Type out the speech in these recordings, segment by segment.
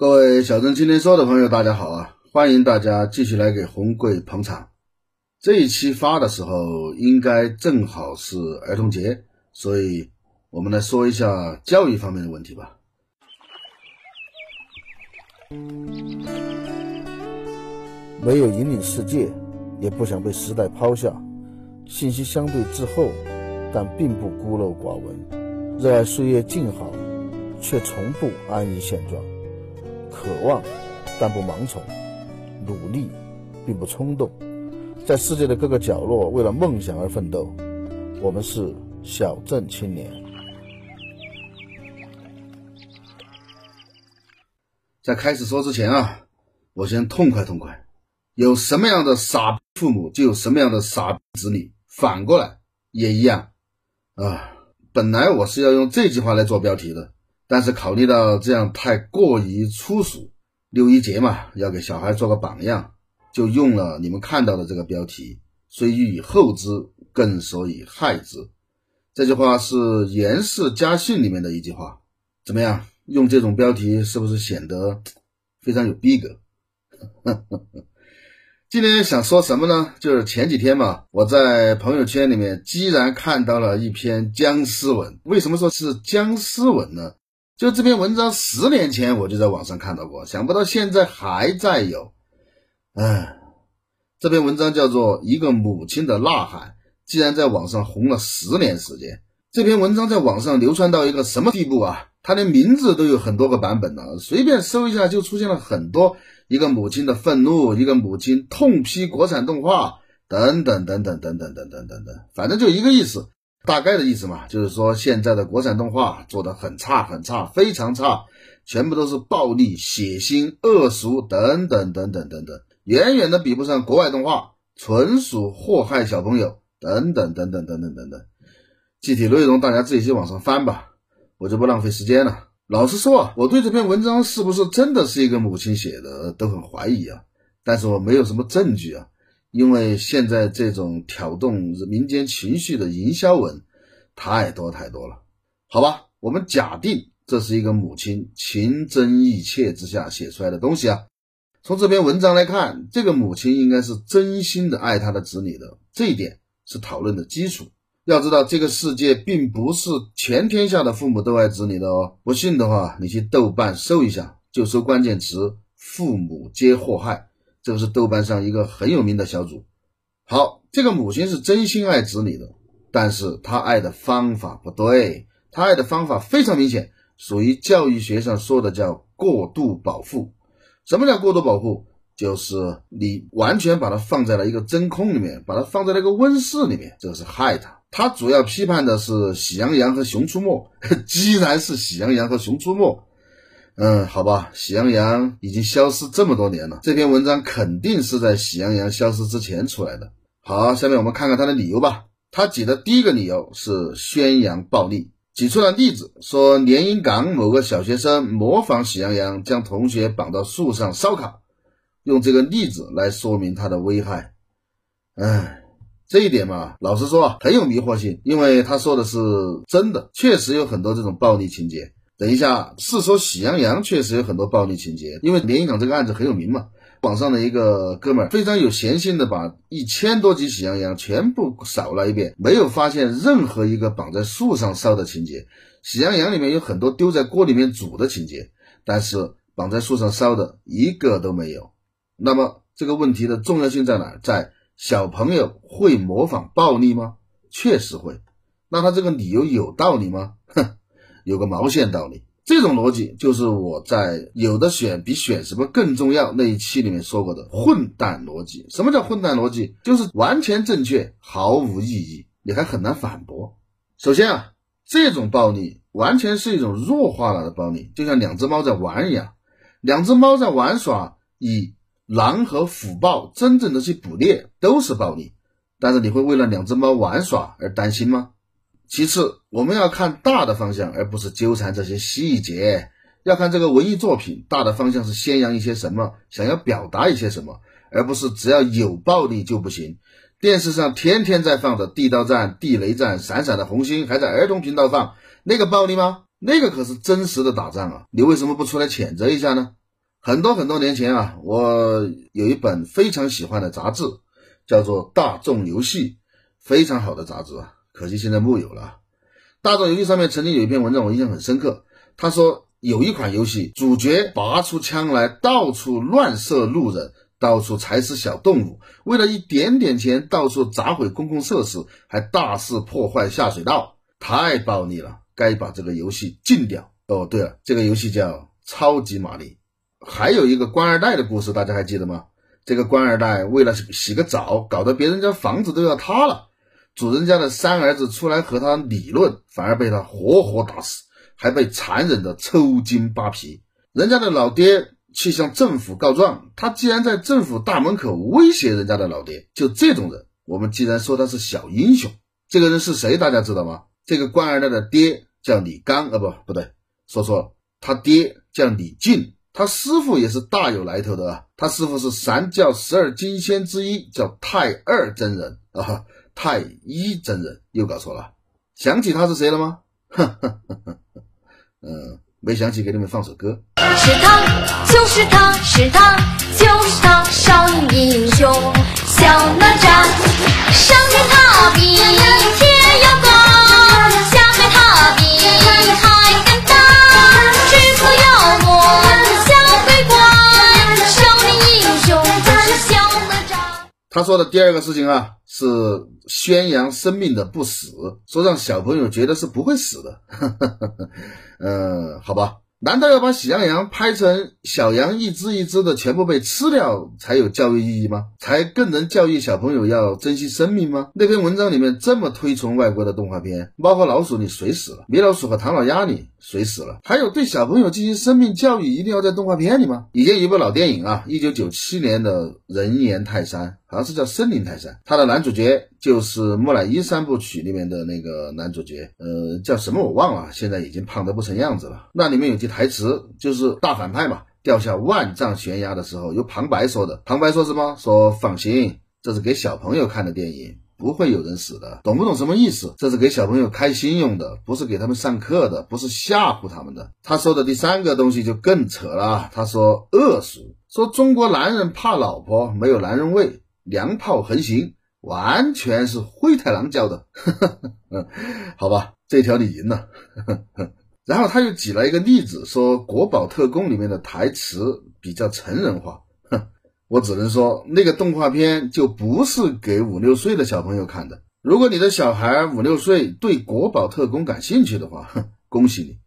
各位小郑今天说的朋友，大家好啊！欢迎大家继续来给红贵捧场。这一期发的时候，应该正好是儿童节，所以我们来说一下教育方面的问题吧。没有引领世界，也不想被时代抛下，信息相对滞后，但并不孤陋寡闻，热爱岁月静好，却从不安于现状。渴望，但不盲从；努力，并不冲动。在世界的各个角落，为了梦想而奋斗。我们是小镇青年。在开始说之前啊，我先痛快痛快。有什么样的傻父母，就有什么样的傻子女，反过来也一样啊。本来我是要用这句话来做标题的。但是考虑到这样太过于粗俗，六一节嘛，要给小孩做个榜样，就用了你们看到的这个标题“虽欲以后之，更所以害之”。这句话是《严氏家训》里面的一句话，怎么样？用这种标题是不是显得非常有逼格？今天想说什么呢？就是前几天嘛，我在朋友圈里面居然看到了一篇僵尸文。为什么说是僵尸文呢？就这篇文章，十年前我就在网上看到过，想不到现在还在有。哎，这篇文章叫做《一个母亲的呐喊》，竟然在网上红了十年时间。这篇文章在网上流传到一个什么地步啊？它连名字都有很多个版本呢，随便搜一下就出现了很多一个母亲的愤怒，一个母亲痛批国产动画，等等等等等等等等等，反正就一个意思。大概的意思嘛，就是说现在的国产动画做的很差很差，非常差，全部都是暴力、血腥、恶俗等等等等等等，远远的比不上国外动画，纯属祸害小朋友等等等等等等等等。具体内容大家自己去网上翻吧，我就不浪费时间了。老实说啊，我对这篇文章是不是真的是一个母亲写的都很怀疑啊，但是我没有什么证据啊。因为现在这种挑动民间情绪的营销文太多太多了，好吧，我们假定这是一个母亲情真意切之下写出来的东西啊。从这篇文章来看，这个母亲应该是真心的爱她的子女的，这一点是讨论的基础。要知道，这个世界并不是全天下的父母都爱子女的哦。不信的话，你去豆瓣搜一下，就搜关键词“父母皆祸害”。这个是豆瓣上一个很有名的小组。好，这个母亲是真心爱子女的，但是她爱的方法不对。她爱的方法非常明显，属于教育学上说的叫过度保护。什么叫过度保护？就是你完全把它放在了一个真空里面，把它放在那个温室里面，这个是害他。他主要批判的是《喜羊羊和熊出没》，既然是《喜羊羊和熊出没》。嗯，好吧，喜羊羊已经消失这么多年了，这篇文章肯定是在喜羊羊消失之前出来的。好，下面我们看看他的理由吧。他举的第一个理由是宣扬暴力，举出了例子，说连云港某个小学生模仿喜羊羊将同学绑到树上烧烤，用这个例子来说明它的危害。哎，这一点嘛，老实说啊，很有迷惑性，因为他说的是真的，确实有很多这种暴力情节。等一下，是说喜羊羊确实有很多暴力情节，因为连云港这个案子很有名嘛。网上的一个哥们儿非常有闲心的把一千多集喜羊羊全部扫了一遍，没有发现任何一个绑在树上烧的情节。喜羊羊里面有很多丢在锅里面煮的情节，但是绑在树上烧的一个都没有。那么这个问题的重要性在哪？在小朋友会模仿暴力吗？确实会。那他这个理由有道理吗？有个毛线道理，这种逻辑就是我在有的选比选什么更重要那一期里面说过的混蛋逻辑。什么叫混蛋逻辑？就是完全正确，毫无意义，你还很难反驳。首先啊，这种暴力完全是一种弱化了的暴力，就像两只猫在玩一样，两只猫在玩耍，以狼和虎豹真正的去捕猎都是暴力，但是你会为了两只猫玩耍而担心吗？其次，我们要看大的方向，而不是纠缠这些细节。要看这个文艺作品大的方向是宣扬一些什么，想要表达一些什么，而不是只要有暴力就不行。电视上天天在放的《地道战》《地雷战》《闪闪的红星》还在儿童频道放，那个暴力吗？那个可是真实的打仗啊！你为什么不出来谴责一下呢？很多很多年前啊，我有一本非常喜欢的杂志，叫做《大众游戏》，非常好的杂志啊，可惜现在木有了。大众游戏上面曾经有一篇文章，我印象很深刻。他说有一款游戏，主角拔出枪来，到处乱射路人，到处踩死小动物，为了一点点钱，到处砸毁公共设施，还大肆破坏下水道，太暴力了，该把这个游戏禁掉。哦，对了，这个游戏叫《超级玛丽》。还有一个官二代的故事，大家还记得吗？这个官二代为了洗个澡，搞得别人家房子都要塌了。主人家的三儿子出来和他理论，反而被他活活打死，还被残忍的抽筋扒皮。人家的老爹去向政府告状，他竟然在政府大门口威胁人家的老爹。就这种人，我们既然说他是小英雄，这个人是谁？大家知道吗？这个官二代的爹叫李刚，啊，不，不对，说错了，他爹叫李靖。他师傅也是大有来头的啊，他师傅是三教十二金仙之一，叫太二真人啊，太一真人又搞错了，想起他是谁了吗？嗯，没想起，给你们放首歌。是他，就是他，是他，就是他，少年英雄小哪吒，上天他比天要他说的第二个事情啊，是宣扬生命的不死，说让小朋友觉得是不会死的。嗯，好吧，难道要把喜羊羊拍成小羊一只一只的全部被吃掉才有教育意义吗？才更能教育小朋友要珍惜生命吗？那篇文章里面这么推崇外国的动画片，《猫和老鼠》你谁死了？米老鼠和唐老鸭你？谁死了？还有对小朋友进行生命教育，一定要在动画片里吗？以前有一部老电影啊，一九九七年的《人猿泰山》，好像是叫《森林泰山》，它的男主角就是《木乃伊三部曲》里面的那个男主角，呃，叫什么我忘了，现在已经胖得不成样子了。那里面有句台词，就是大反派嘛，掉下万丈悬崖的时候，由旁白说的。旁白说什么？说放心，这是给小朋友看的电影。不会有人死的，懂不懂什么意思？这是给小朋友开心用的，不是给他们上课的，不是吓唬他们的。他说的第三个东西就更扯了，他说恶俗，说中国男人怕老婆，没有男人味，娘炮横行，完全是灰太狼教的。嗯，好吧，这条你赢了。然后他又举了一个例子，说国宝特工里面的台词比较成人化。我只能说，那个动画片就不是给五六岁的小朋友看的。如果你的小孩五六岁对国宝特工感兴趣的话，哼，恭喜你，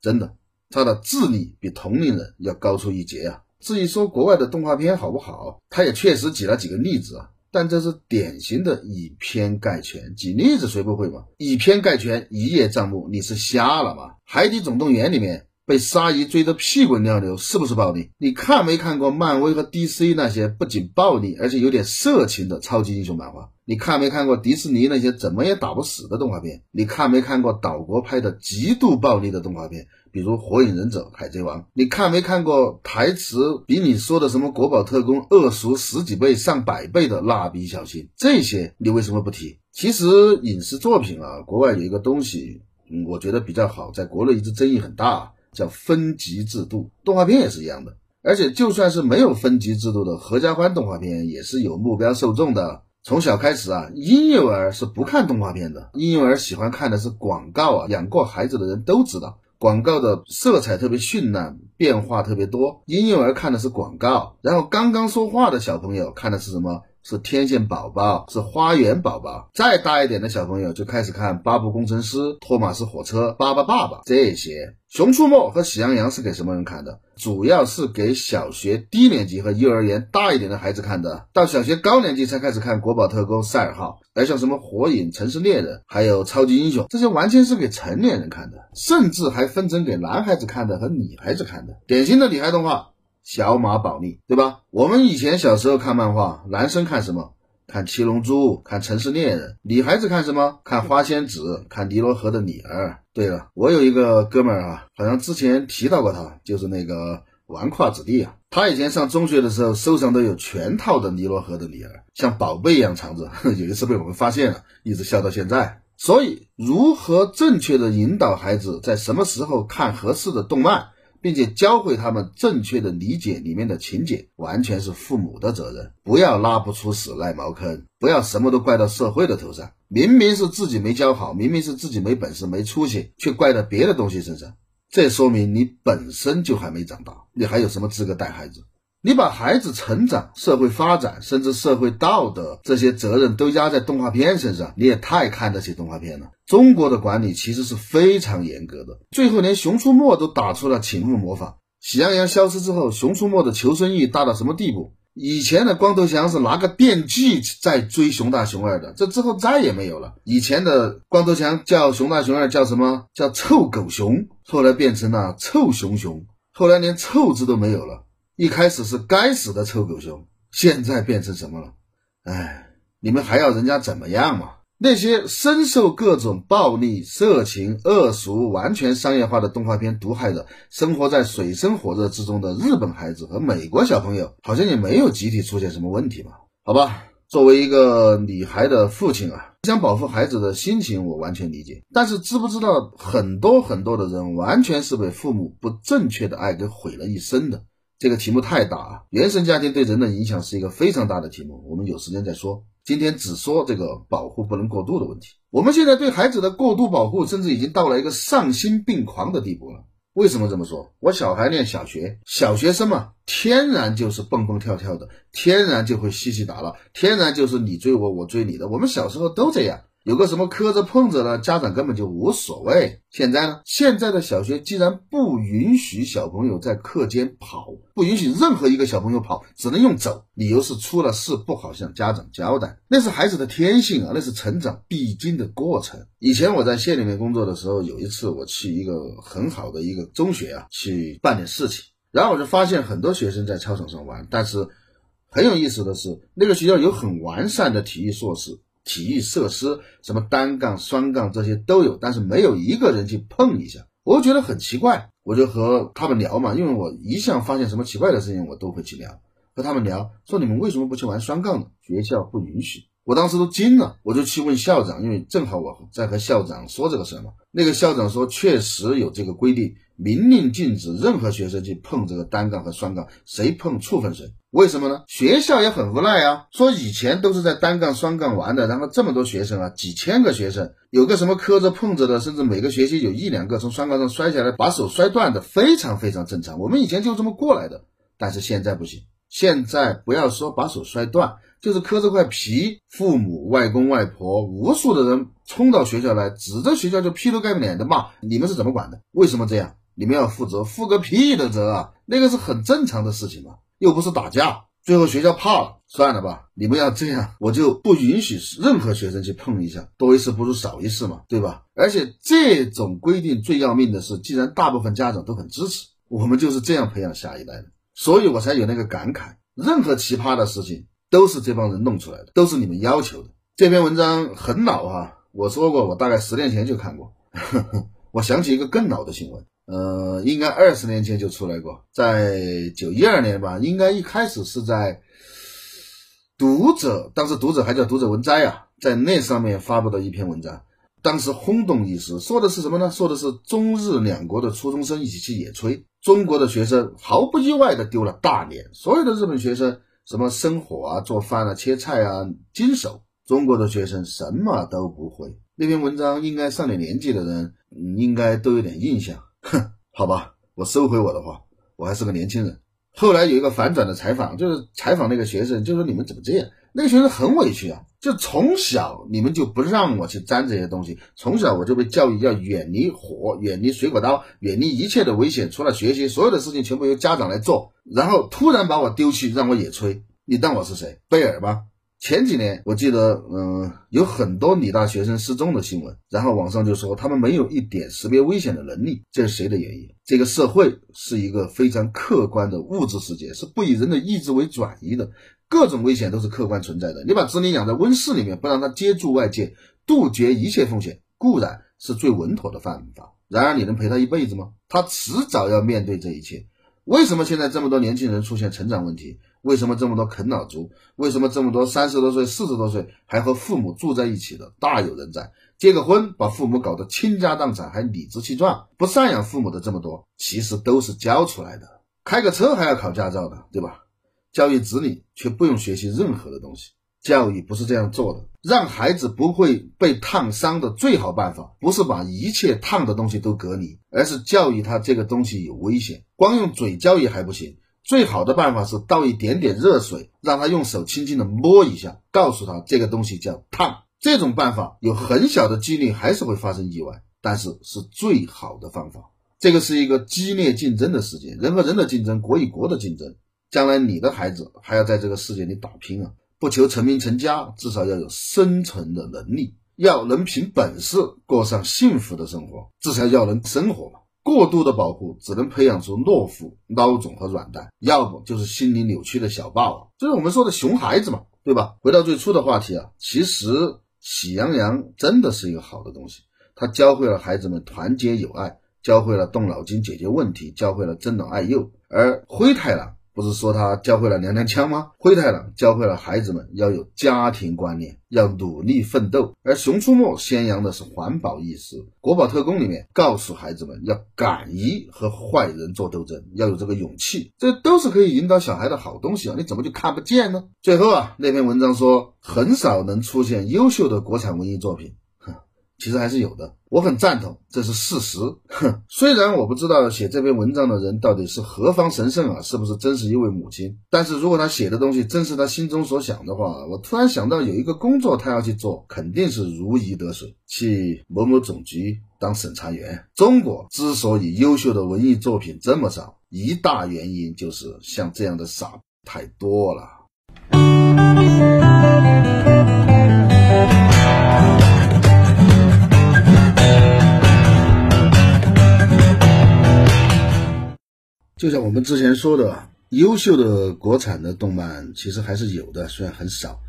真的，他的智力比同龄人要高出一截啊。至于说国外的动画片好不好，他也确实举了几个例子啊，但这是典型的以偏概全。举例子谁不会嘛？以偏概全，一叶障目，你是瞎了吗？《海底总动员》里面。被鲨鱼追得屁滚尿流，是不是暴力？你看没看过漫威和 DC 那些不仅暴力，而且有点色情的超级英雄漫画？你看没看过迪士尼那些怎么也打不死的动画片？你看没看过岛国拍的极度暴力的动画片，比如《火影忍者》《海贼王》？你看没看过台词比你说的什么国宝特工恶俗十几倍、上百倍的《蜡笔小新》？这些你为什么不提？其实影视作品啊，国外有一个东西，我觉得比较好，在国内一直争议很大。叫分级制度，动画片也是一样的。而且就算是没有分级制度的合家欢动画片，也是有目标受众的。从小开始啊，婴幼儿是不看动画片的，婴幼儿喜欢看的是广告啊。养过孩子的人都知道，广告的色彩特别绚烂，变化特别多。婴幼儿看的是广告，然后刚刚说话的小朋友看的是什么？是天线宝宝，是花园宝宝。再大一点的小朋友就开始看巴布工程师、托马斯火车、巴巴爸爸这些。熊出没和喜羊羊是给什么人看的？主要是给小学低年级和幼儿园大一点的孩子看的。到小学高年级才开始看国宝特工、赛尔号。而像什么火影、城市猎人，还有超级英雄，这些完全是给成年人看的，甚至还分成给男孩子看的和女孩子看的。典型的女孩动画。小马宝莉，对吧？我们以前小时候看漫画，男生看什么？看七龙珠，看城市猎人。女孩子看什么？看花仙子，看尼罗河的女儿。对了，我有一个哥们儿啊，好像之前提到过他，就是那个纨绔子弟啊。他以前上中学的时候，手上都有全套的尼罗河的女儿，像宝贝一样藏着。有一次被我们发现了，一直笑到现在。所以，如何正确的引导孩子在什么时候看合适的动漫？并且教会他们正确的理解里面的情节，完全是父母的责任。不要拉不出屎赖茅坑，不要什么都怪到社会的头上。明明是自己没教好，明明是自己没本事、没出息，却怪到别的东西身上，这说明你本身就还没长大，你还有什么资格带孩子？你把孩子成长、社会发展，甚至社会道德这些责任都压在动画片身上，你也太看得起动画片了。中国的管理其实是非常严格的，最后连《熊出没》都打出了请勿模仿。喜羊羊消失之后，《熊出没》的求生欲大到什么地步？以前的光头强是拿个电锯在追熊大熊二的，这之后再也没有了。以前的光头强叫熊大熊二叫什么？叫臭狗熊，后来变成了臭熊熊，后来连臭字都没有了。一开始是该死的臭狗熊，现在变成什么了？哎，你们还要人家怎么样嘛？那些深受各种暴力、色情、恶俗、完全商业化的动画片毒害的，生活在水深火热之中的日本孩子和美国小朋友，好像也没有集体出现什么问题吧？好吧，作为一个女孩的父亲啊，想保护孩子的心情我完全理解，但是知不知道很多很多的人完全是被父母不正确的爱给毁了一生的？这个题目太大啊！原生家庭对人的影响是一个非常大的题目，我们有时间再说。今天只说这个保护不能过度的问题。我们现在对孩子的过度保护，甚至已经到了一个丧心病狂的地步了。为什么这么说？我小孩念小学，小学生嘛，天然就是蹦蹦跳跳的，天然就会嬉戏打闹，天然就是你追我，我追你的。我们小时候都这样。有个什么磕着碰着呢，家长根本就无所谓。现在呢，现在的小学既然不允许小朋友在课间跑，不允许任何一个小朋友跑，只能用走，理由是出了事不好向家长交代。那是孩子的天性啊，那是成长必经的过程。以前我在县里面工作的时候，有一次我去一个很好的一个中学啊，去办点事情，然后我就发现很多学生在操场上玩，但是很有意思的是，那个学校有很完善的体育设施。体育设施，什么单杠、双杠这些都有，但是没有一个人去碰一下，我就觉得很奇怪。我就和他们聊嘛，因为我一向发现什么奇怪的事情，我都会去聊。和他们聊，说你们为什么不去玩双杠呢？学校不允许。我当时都惊了，我就去问校长，因为正好我在和校长说这个事儿嘛。那个校长说，确实有这个规定，明令禁止任何学生去碰这个单杠和双杠，谁碰处分谁。为什么呢？学校也很无奈啊，说以前都是在单杠、双杠玩的，然后这么多学生啊，几千个学生，有个什么磕着碰着的，甚至每个学期有一两个从双杠上摔下来，把手摔断的，非常非常正常。我们以前就这么过来的，但是现在不行，现在不要说把手摔断，就是磕着块皮，父母、外公外婆，无数的人冲到学校来，指着学校就劈头盖脸的骂，你们是怎么管的？为什么这样？你们要负责，负个屁的责啊！那个是很正常的事情嘛。又不是打架，最后学校怕了，算了吧。你们要这样，我就不允许任何学生去碰一下，多一事不如少一事嘛，对吧？而且这种规定最要命的是，既然大部分家长都很支持，我们就是这样培养下一代的，所以我才有那个感慨：任何奇葩的事情都是这帮人弄出来的，都是你们要求的。这篇文章很老哈，我说过，我大概十年前就看过。我想起一个更老的新闻。呃，应该二十年前就出来过，在九一二年吧，应该一开始是在读者，当时读者还叫读者文摘啊，在那上面发布的一篇文章，当时轰动一时，说的是什么呢？说的是中日两国的初中生一起去野炊，中国的学生毫不意外的丢了大脸，所有的日本学生什么生火啊、做饭啊、切菜啊经手，中国的学生什么都不会。那篇文章应该上点年纪的人，应该都有点印象。好吧，我收回我的话，我还是个年轻人。后来有一个反转的采访，就是采访那个学生，就说你们怎么这样？那个学生很委屈啊，就从小你们就不让我去沾这些东西，从小我就被教育要远离火，远离水果刀，远离一切的危险，除了学习，所有的事情全部由家长来做。然后突然把我丢去让我野炊，你当我是谁？贝尔吗？前几年我记得，嗯，有很多女大学生失踪的新闻，然后网上就说他们没有一点识别危险的能力，这是谁的原因？这个社会是一个非常客观的物质世界，是不以人的意志为转移的，各种危险都是客观存在的。你把子女养在温室里面，不让他接触外界，杜绝一切风险，固然是最稳妥的办法。然而，你能陪他一辈子吗？他迟早要面对这一切。为什么现在这么多年轻人出现成长问题？为什么这么多啃老族？为什么这么多三十多岁、四十多岁还和父母住在一起的大有人在？结个婚把父母搞得倾家荡产，还理直气壮，不赡养父母的这么多，其实都是教出来的。开个车还要考驾照的，对吧？教育子女却不用学习任何的东西。教育不是这样做的，让孩子不会被烫伤的最好办法，不是把一切烫的东西都隔离，而是教育他这个东西有危险。光用嘴教育还不行，最好的办法是倒一点点热水，让他用手轻轻的摸一下，告诉他这个东西叫烫。这种办法有很小的几率还是会发生意外，但是是最好的方法。这个是一个激烈竞争的世界，人和人的竞争，国与国的竞争。将来你的孩子还要在这个世界里打拼啊！不求成名成家，至少要有生存的能力，要能凭本事过上幸福的生活，至少要能生活嘛。过度的保护只能培养出懦夫、孬种和软蛋，要不就是心理扭曲的小霸王，就是我们说的熊孩子嘛，对吧？回到最初的话题啊，其实喜羊羊真的是一个好的东西，它教会了孩子们团结友爱，教会了动脑筋解决问题，教会了尊老爱幼，而灰太狼。不是说他教会了娘娘腔吗？灰太狼教会了孩子们要有家庭观念，要努力奋斗。而熊出没宣扬的是环保意识。国宝特工里面告诉孩子们要敢于和坏人做斗争，要有这个勇气。这都是可以引导小孩的好东西啊！你怎么就看不见呢？最后啊，那篇文章说很少能出现优秀的国产文艺作品。其实还是有的，我很赞同，这是事实。虽然我不知道写这篇文章的人到底是何方神圣啊，是不是真是一位母亲？但是如果他写的东西真是他心中所想的话，我突然想到有一个工作他要去做，肯定是如鱼得水，去某某总局当审查员。中国之所以优秀的文艺作品这么少，一大原因就是像这样的傻太多了。就像我们之前说的，优秀的国产的动漫其实还是有的，虽然很少。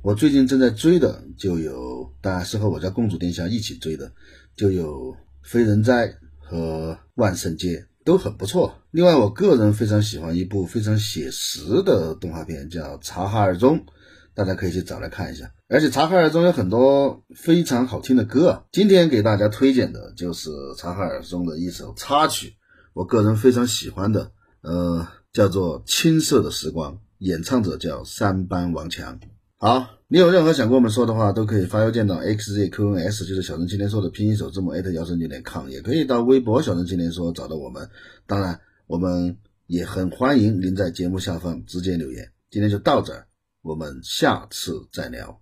我最近正在追的就有，当然是和我家公主殿下一起追的，就有《非人哉》和《万圣节》，都很不错。另外，我个人非常喜欢一部非常写实的动画片，叫《查哈尔中》，大家可以去找来看一下。而且《查哈尔中》有很多非常好听的歌，今天给大家推荐的就是《查哈尔中》的一首插曲。我个人非常喜欢的，呃，叫做《青涩的时光》，演唱者叫三班王强。好，你有任何想跟我们说的话，都可以发邮件到 xzqns，就是小陈青年说的拼音首字母艾特姚生九点 com，也可以到微博小陈青年说找到我们。当然，我们也很欢迎您在节目下方直接留言。今天就到这儿，我们下次再聊。